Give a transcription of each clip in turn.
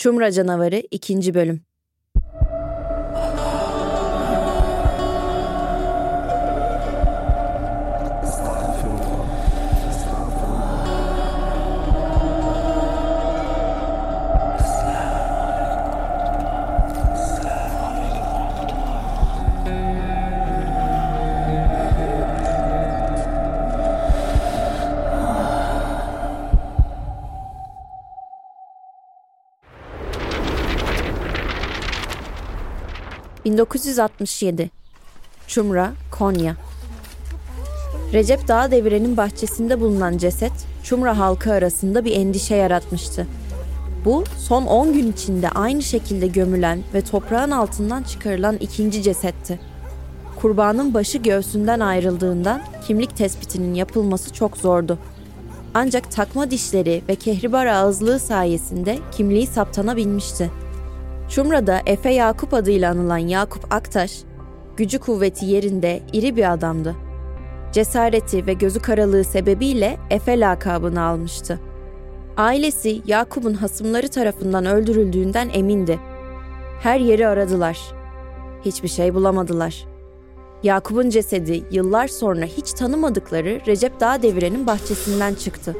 Çumra Canavarı 2. Bölüm ...1967... ...Çumra, Konya... Recep Dağ Devire'nin bahçesinde bulunan ceset... ...Çumra halkı arasında bir endişe yaratmıştı. Bu son 10 gün içinde aynı şekilde gömülen ve toprağın altından çıkarılan ikinci cesetti. Kurbanın başı göğsünden ayrıldığından kimlik tespitinin yapılması çok zordu. Ancak takma dişleri ve kehribar ağızlığı sayesinde kimliği saptanabilmişti. Çumra'da Efe Yakup adıyla anılan Yakup Aktaş, gücü kuvveti yerinde iri bir adamdı. Cesareti ve gözü karalığı sebebiyle Efe lakabını almıştı. Ailesi Yakup'un hasımları tarafından öldürüldüğünden emindi. Her yeri aradılar. Hiçbir şey bulamadılar. Yakup'un cesedi yıllar sonra hiç tanımadıkları Recep Dağ Devire'nin bahçesinden çıktı.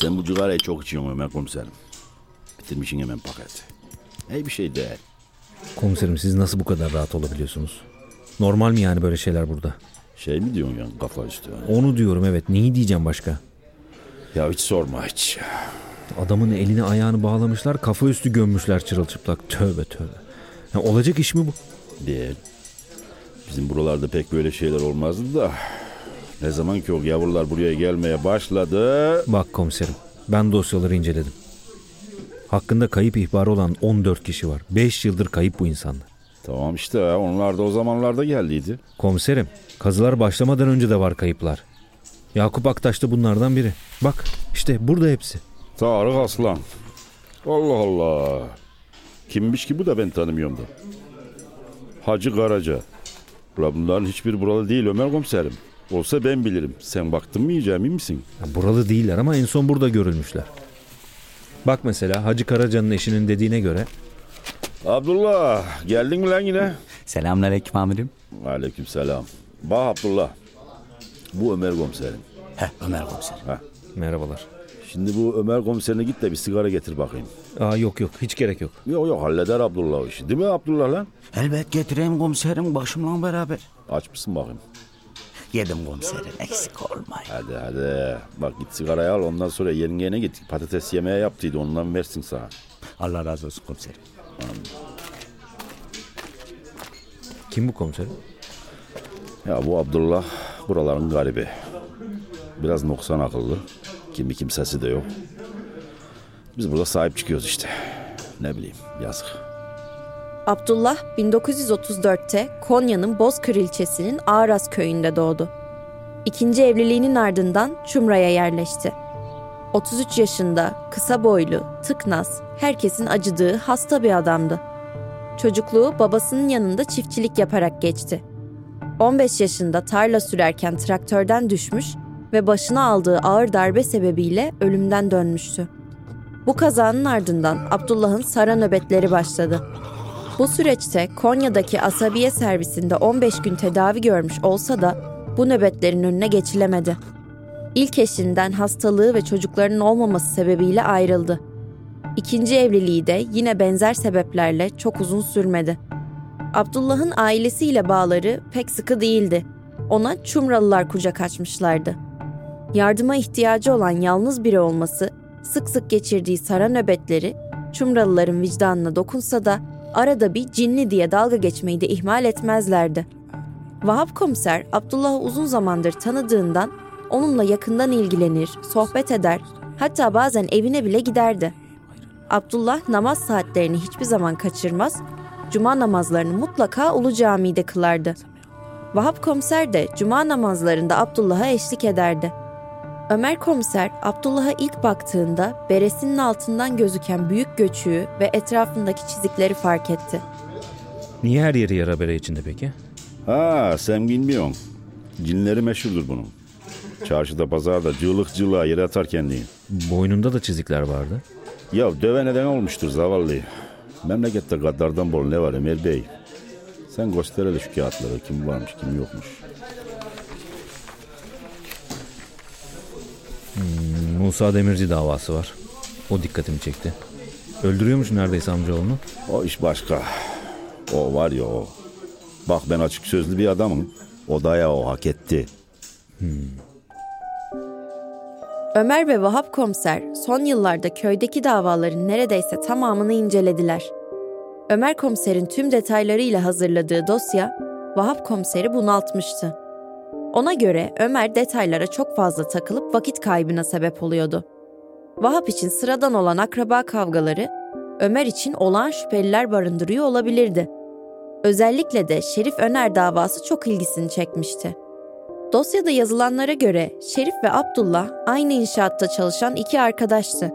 Sen bu cigarayı çok içiyorsun Ömer komiserim. Bitirmişsin hemen paketi. İyi bir şey değil. Komiserim siz nasıl bu kadar rahat olabiliyorsunuz? Normal mi yani böyle şeyler burada? Şey mi diyorsun ya kafa üstü? Onu diyorum evet. Neyi diyeceğim başka? Ya hiç sorma hiç. Adamın elini ayağını bağlamışlar, kafa üstü gömmüşler çırılçıplak. Tövbe tövbe. Ya olacak iş mi bu? Değil. Bizim buralarda pek böyle şeyler olmazdı da. Ne zaman ki o yavrular buraya gelmeye başladı. Bak komiserim, ben dosyaları inceledim. Hakkında kayıp ihbarı olan 14 kişi var. 5 yıldır kayıp bu insanlar. Tamam işte onlar da o zamanlarda geldiydi. Komiserim, kazılar başlamadan önce de var kayıplar. Yakup Aktaş da bunlardan biri. Bak işte burada hepsi. Tarık Aslan. Allah Allah. Kimmiş ki bu da ben tanımıyorum da. Hacı Karaca. Ula bunların hiçbir buralı değil Ömer komiserim. Olsa ben bilirim. Sen baktın mı iyice emin misin? Ya buralı değiller ama en son burada görülmüşler. Bak mesela Hacı Karaca'nın eşinin dediğine göre Abdullah geldin mi lan yine? Selamünaleyküm amirim. Aleyküm selam. Bak Abdullah. Bu Ömer komiserim. Heh Ömer komiser. merhabalar. Şimdi bu Ömer komiserine git de bir sigara getir bakayım. Aa yok yok hiç gerek yok. Yok yok halleder Abdullah o işi. Değil mi Abdullah lan? Elbet getireyim komiserim başımla beraber. Aç mısın bakayım? Yedim komiserim eksik olmayın. Hadi hadi. Bak git sigarayı al ondan sonra yengene git. Patates yemeğe yaptıydı ondan versin sana. Allah razı olsun komiserim. Kim bu komiserim? Ya bu Abdullah buraların garibi. Biraz noksan akıllı. Kimi kimsesi de yok. Biz burada sahip çıkıyoruz işte. Ne bileyim yazık. Abdullah 1934'te Konya'nın Bozkır ilçesinin Ağraz köyünde doğdu. İkinci evliliğinin ardından Çumra'ya yerleşti. 33 yaşında, kısa boylu, tıknaz, herkesin acıdığı hasta bir adamdı. Çocukluğu babasının yanında çiftçilik yaparak geçti. 15 yaşında tarla sürerken traktörden düşmüş ve başına aldığı ağır darbe sebebiyle ölümden dönmüştü. Bu kazanın ardından Abdullah'ın sara nöbetleri başladı. Bu süreçte Konya'daki asabiye servisinde 15 gün tedavi görmüş olsa da bu nöbetlerin önüne geçilemedi. İlk eşinden hastalığı ve çocuklarının olmaması sebebiyle ayrıldı. İkinci evliliği de yine benzer sebeplerle çok uzun sürmedi. Abdullah'ın ailesiyle bağları pek sıkı değildi. Ona Çumralılar kucak açmışlardı. Yardıma ihtiyacı olan yalnız biri olması, sık sık geçirdiği sara nöbetleri Çumralıların vicdanına dokunsa da arada bir cinli diye dalga geçmeyi de ihmal etmezlerdi. Vahap komiser Abdullah'ı uzun zamandır tanıdığından onunla yakından ilgilenir, sohbet eder, hatta bazen evine bile giderdi. Abdullah namaz saatlerini hiçbir zaman kaçırmaz, cuma namazlarını mutlaka Ulu Cami'de kılardı. Vahap komiser de cuma namazlarında Abdullah'a eşlik ederdi. Ömer komiser Abdullah'a ilk baktığında beresinin altından gözüken büyük göçüğü ve etrafındaki çizikleri fark etti. Niye her yeri yara bere içinde peki? Ha sen bilmiyorsun. Cinleri meşhurdur bunun. Çarşıda pazarda cığlık cığlığa yere atar kendini. Boynunda da çizikler vardı. Ya döve neden olmuştur zavallı. Memlekette gaddardan bol ne var Emir Bey? Sen göster hele şu kağıtları. Kim varmış kim yokmuş. Musa Demirci davası var. O dikkatimi çekti. Öldürüyormuş neredeyse amcaoğlunu. O iş başka. O var ya o. Bak ben açık sözlü bir adamım. O da ya o hak etti. Ömer ve Vahap komiser son yıllarda köydeki davaların neredeyse tamamını incelediler. Ömer komiserin tüm detaylarıyla hazırladığı dosya Vahap komiseri bunaltmıştı. Ona göre Ömer detaylara çok fazla takılıp vakit kaybına sebep oluyordu. Vahap için sıradan olan akraba kavgaları Ömer için olağan şüpheliler barındırıyor olabilirdi. Özellikle de Şerif Öner davası çok ilgisini çekmişti. Dosyada yazılanlara göre Şerif ve Abdullah aynı inşaatta çalışan iki arkadaştı.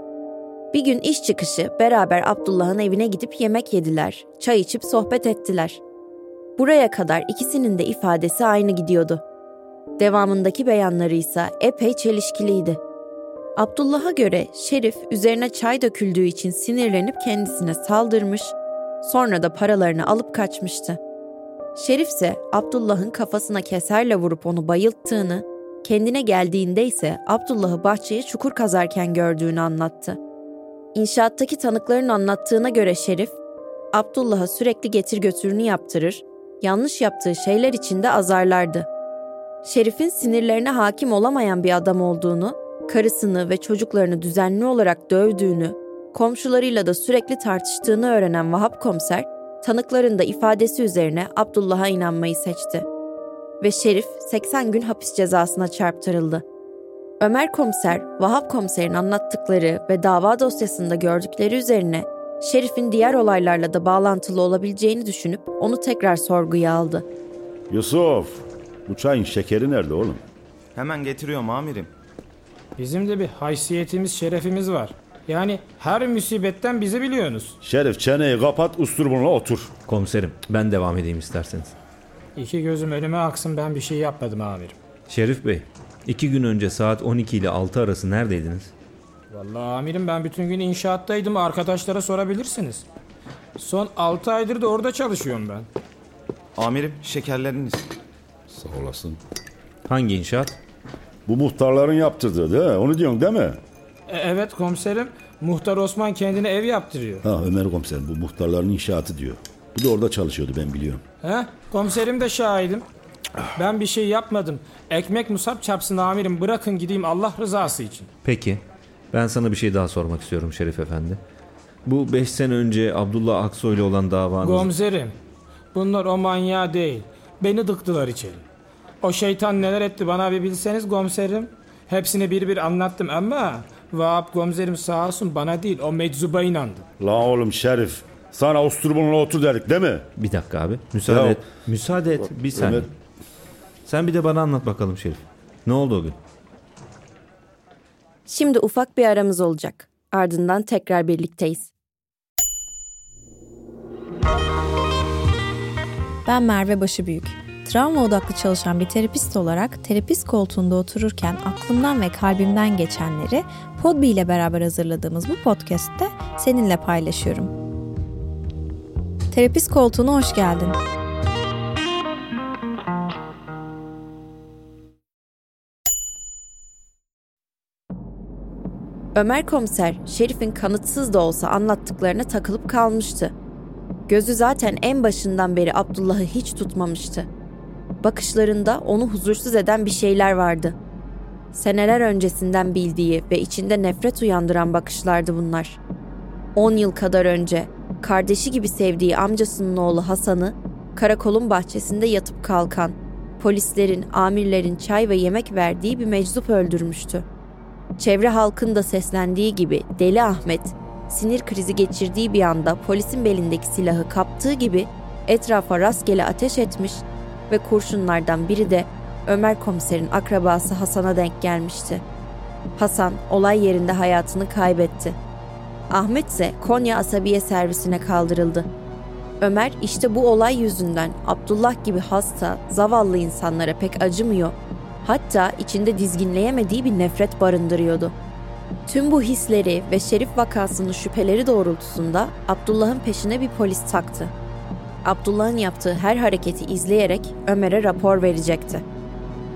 Bir gün iş çıkışı beraber Abdullah'ın evine gidip yemek yediler, çay içip sohbet ettiler. Buraya kadar ikisinin de ifadesi aynı gidiyordu. Devamındaki beyanları ise epey çelişkiliydi. Abdullah'a göre Şerif üzerine çay döküldüğü için sinirlenip kendisine saldırmış, sonra da paralarını alıp kaçmıştı. Şerif ise Abdullah'ın kafasına keserle vurup onu bayılttığını, kendine geldiğinde ise Abdullah'ı bahçeye çukur kazarken gördüğünü anlattı. İnşaattaki tanıkların anlattığına göre Şerif, Abdullah'a sürekli getir götürünü yaptırır, yanlış yaptığı şeyler için de azarlardı. Şerif'in sinirlerine hakim olamayan bir adam olduğunu, karısını ve çocuklarını düzenli olarak dövdüğünü, komşularıyla da sürekli tartıştığını öğrenen Vahap komiser, tanıkların da ifadesi üzerine Abdullah'a inanmayı seçti. Ve Şerif 80 gün hapis cezasına çarptırıldı. Ömer komiser, Vahap komiserin anlattıkları ve dava dosyasında gördükleri üzerine Şerif'in diğer olaylarla da bağlantılı olabileceğini düşünüp onu tekrar sorguya aldı. Yusuf, bu çayın şekeri nerede oğlum? Hemen getiriyorum amirim. Bizim de bir haysiyetimiz, şerefimiz var. Yani her musibetten bizi biliyorsunuz. Şerif çeneyi kapat, usturbunla otur. Komiserim ben devam edeyim isterseniz. İki gözüm önüme aksın ben bir şey yapmadım amirim. Şerif Bey, iki gün önce saat 12 ile 6 arası neredeydiniz? Vallahi amirim ben bütün gün inşaattaydım arkadaşlara sorabilirsiniz. Son 6 aydır da orada çalışıyorum ben. Amirim şekerleriniz. Sağ olasın. Hangi inşaat? Bu muhtarların yaptırdığı değil mi? Onu diyorsun değil mi? E, evet komiserim Muhtar Osman kendine ev yaptırıyor. Ha Ömer komiser bu muhtarların inşaatı diyor. Bu da orada çalışıyordu ben biliyorum. He? Komiserim de şahidim. Ben bir şey yapmadım. Ekmek musab çarpsın amirim bırakın gideyim Allah rızası için. Peki, ben sana bir şey daha sormak istiyorum Şerif Efendi. Bu 5 sene önce Abdullah Aksoy ile olan davanız... Komiserim bunlar o manyağı değil. Beni dıktılar içeri. O şeytan neler etti bana bir bilseniz komiserim. Hepsini bir bir anlattım ama Vahap komiserim sağ olsun bana değil o meczuba inandı. La oğlum Şerif sana usturbunla otur dedik değil mi? Bir dakika abi, müsaade Ya- et. Müsaade et, bir saniye. Ömer- Sen bir de bana anlat bakalım Şerif. Ne oldu o gün? Şimdi ufak bir aramız olacak. Ardından tekrar birlikteyiz. Ben Merve Başıbüyük. Travma odaklı çalışan bir terapist olarak terapist koltuğunda otururken aklımdan ve kalbimden geçenleri Podbi ile beraber hazırladığımız bu podcast'te seninle paylaşıyorum. Terapist koltuğuna hoş geldin. Ömer komiser, Şerif'in kanıtsız da olsa anlattıklarına takılıp kalmıştı. Gözü zaten en başından beri Abdullah'ı hiç tutmamıştı. Bakışlarında onu huzursuz eden bir şeyler vardı. Seneler öncesinden bildiği ve içinde nefret uyandıran bakışlardı bunlar. 10 yıl kadar önce kardeşi gibi sevdiği amcasının oğlu Hasan'ı karakolun bahçesinde yatıp kalkan, polislerin, amirlerin çay ve yemek verdiği bir meczup öldürmüştü. Çevre halkın da seslendiği gibi Deli Ahmet sinir krizi geçirdiği bir anda polisin belindeki silahı kaptığı gibi etrafa rastgele ateş etmiş ve kurşunlardan biri de Ömer komiserin akrabası Hasan'a denk gelmişti. Hasan olay yerinde hayatını kaybetti. Ahmet ise Konya Asabiye servisine kaldırıldı. Ömer işte bu olay yüzünden Abdullah gibi hasta, zavallı insanlara pek acımıyor Hatta içinde dizginleyemediği bir nefret barındırıyordu. Tüm bu hisleri ve Şerif vakasının şüpheleri doğrultusunda Abdullah'ın peşine bir polis taktı. Abdullah'ın yaptığı her hareketi izleyerek Ömer'e rapor verecekti.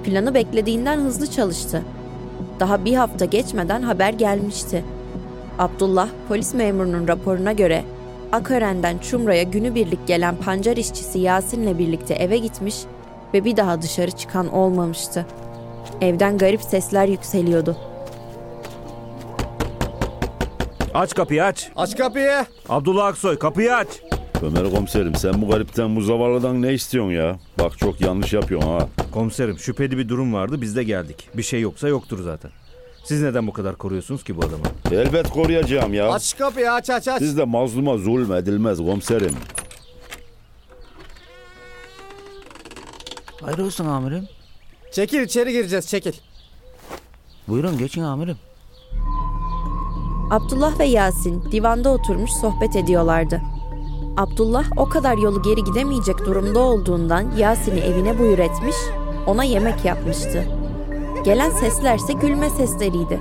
Planı beklediğinden hızlı çalıştı. Daha bir hafta geçmeden haber gelmişti. Abdullah, polis memurunun raporuna göre Akören'den Çumra'ya günübirlik gelen pancar işçisi Yasin'le birlikte eve gitmiş ve bir daha dışarı çıkan olmamıştı. Evden garip sesler yükseliyordu. Aç kapıyı aç. Aç kapıyı. Abdullah Aksoy kapıyı aç. Ömer komiserim sen bu garipten bu zavallıdan ne istiyorsun ya? Bak çok yanlış yapıyorsun ha. Komiserim şüpheli bir durum vardı biz de geldik. Bir şey yoksa yoktur zaten. Siz neden bu kadar koruyorsunuz ki bu adamı? Elbet koruyacağım ya. Aç kapıyı aç aç aç. Sizde mazluma zulmedilmez komiserim. Hayır olsun amirim. Çekil içeri gireceğiz çekil. Buyurun geçin amirim. Abdullah ve Yasin divanda oturmuş sohbet ediyorlardı. Abdullah o kadar yolu geri gidemeyecek durumda olduğundan Yasin'i evine buyur etmiş, ona yemek yapmıştı. Gelen seslerse gülme sesleriydi.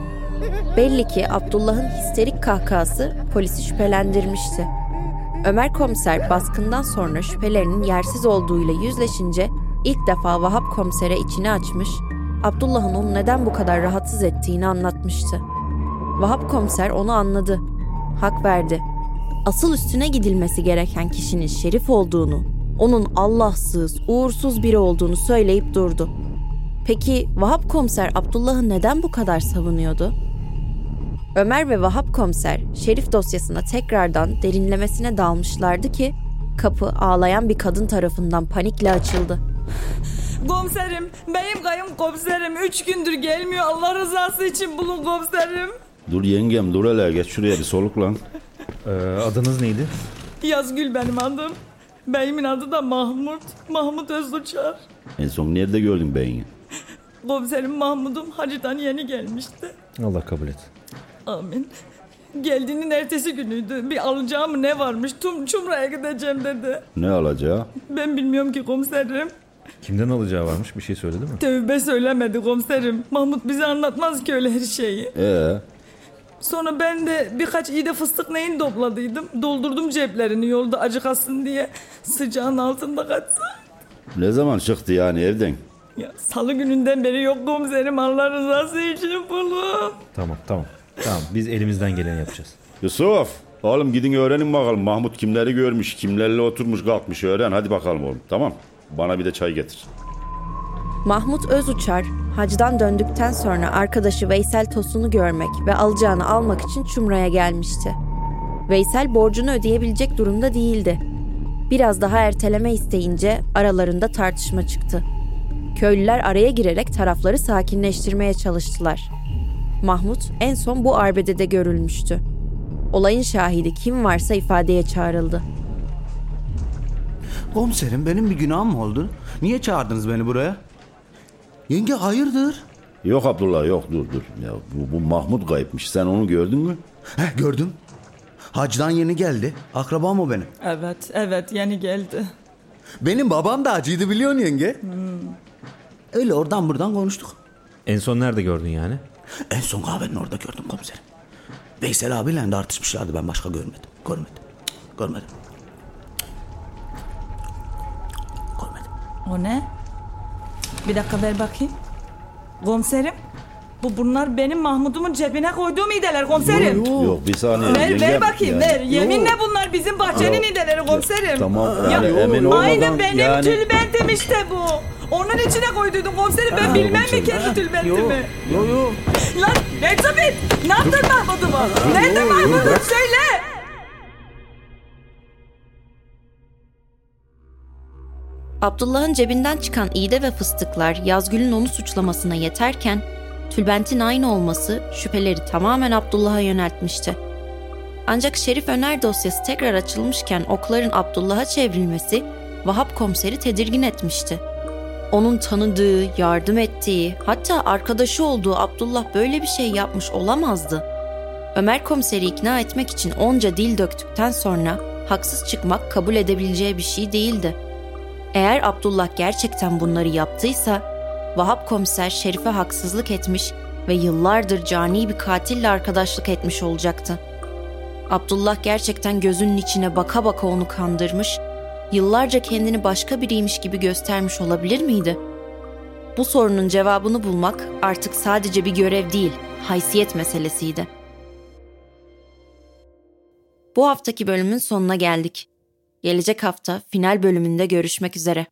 Belli ki Abdullah'ın histerik kahkahası polisi şüphelendirmişti. Ömer komiser baskından sonra şüphelerinin yersiz olduğuyla yüzleşince ilk defa Vahap komisere içini açmış, Abdullah'ın onu neden bu kadar rahatsız ettiğini anlatmıştı. Vahap komiser onu anladı. Hak verdi. Asıl üstüne gidilmesi gereken kişinin şerif olduğunu, onun Allahsız, uğursuz biri olduğunu söyleyip durdu. Peki Vahap komiser Abdullah'ı neden bu kadar savunuyordu? Ömer ve Vahap komiser şerif dosyasına tekrardan derinlemesine dalmışlardı ki kapı ağlayan bir kadın tarafından panikle açıldı. Komiserim, benim kayım komiserim. Üç gündür gelmiyor. Allah rızası için bulun komiserim. Dur yengem dur hele geç şuraya bir soluklan. Ee, adınız neydi? Yazgül benim adım. Beyimin adı da Mahmut. Mahmut Özluçar. En son nerede gördün beyni? Komiserim Mahmud'um hacıdan yeni gelmişti. Allah kabul et. Amin. Geldiğinin ertesi günüydü. Bir alacağım ne varmış. Tüm Çumra'ya gideceğim dedi. Ne alacağı? Ben bilmiyorum ki komiserim. Kimden alacağı varmış bir şey söyledi mi? Tövbe söylemedi komiserim. Mahmut bize anlatmaz ki öyle her şeyi. Ee, Sonra ben de birkaç iğde fıstık neyin topladıydım. Doldurdum ceplerini yolda acıkasın diye. Sıcağın altında kaçsın. ne zaman çıktı yani evden? Ya salı gününden beri yok komiserim Allah rızası için bulun. Tamam tamam. Tamam biz elimizden geleni yapacağız. Yusuf, oğlum gidin öğrenin bakalım Mahmut kimleri görmüş, kimlerle oturmuş kalkmış öğren. Hadi bakalım oğlum tamam. Bana bir de çay getir. Mahmut Özuçar, hacdan döndükten sonra arkadaşı Veysel Tosun'u görmek ve alacağını almak için Çumra'ya gelmişti. Veysel borcunu ödeyebilecek durumda değildi. Biraz daha erteleme isteyince aralarında tartışma çıktı. Köylüler araya girerek tarafları sakinleştirmeye çalıştılar. Mahmut en son bu arbedede görülmüştü. Olayın şahidi kim varsa ifadeye çağrıldı. Komiserim benim bir günahım oldu? Niye çağırdınız beni buraya? Yenge hayırdır? Yok Abdullah yok dur dur. Ya bu, bu Mahmut kayıpmış. Sen onu gördün mü? Heh gördüm. Hacdan yeni geldi. Akrabam o benim. Evet evet yeni geldi. Benim babam da hacıydı biliyorsun yenge. Öyle oradan buradan konuştuk. En son nerede gördün yani? En son kahvenin orada gördüm komiserim. Veysel abiyle de tartışmışlardı ben başka görmedim. Görmedim. Cık, Görmedim. Görmedim. O ne? Bir dakika ver bakayım. Komiserim. Bu bunlar benim Mahmud'umun cebine koyduğum iğdeler komiserim. Yok bir saniye. Ver yengem. ver bakayım Yani- ver. Yeminle bunlar bizim bahçenin Yok. iğdeleri komiserim. Tamam Ya, yani emin olmadan Aynı benim yani... tülbentim işte bu. Onun içine koyduydum komiserim ben bilmem mi kendi tülbentimi. Yo yo. Lan Elizabeth ne yaptın Mahmud'uma? Nerede Mahmud'um söyle. Abdullah'ın cebinden çıkan iğde ve fıstıklar Yazgül'ün onu suçlamasına yeterken tülbentin aynı olması şüpheleri tamamen Abdullah'a yöneltmişti. Ancak Şerif Öner dosyası tekrar açılmışken okların Abdullah'a çevrilmesi Vahap komiseri tedirgin etmişti. Onun tanıdığı, yardım ettiği, hatta arkadaşı olduğu Abdullah böyle bir şey yapmış olamazdı. Ömer komiseri ikna etmek için onca dil döktükten sonra haksız çıkmak kabul edebileceği bir şey değildi. Eğer Abdullah gerçekten bunları yaptıysa Vahap komiser Şerif'e haksızlık etmiş ve yıllardır cani bir katille arkadaşlık etmiş olacaktı. Abdullah gerçekten gözünün içine baka baka onu kandırmış, yıllarca kendini başka biriymiş gibi göstermiş olabilir miydi? Bu sorunun cevabını bulmak artık sadece bir görev değil, haysiyet meselesiydi. Bu haftaki bölümün sonuna geldik. Gelecek hafta final bölümünde görüşmek üzere.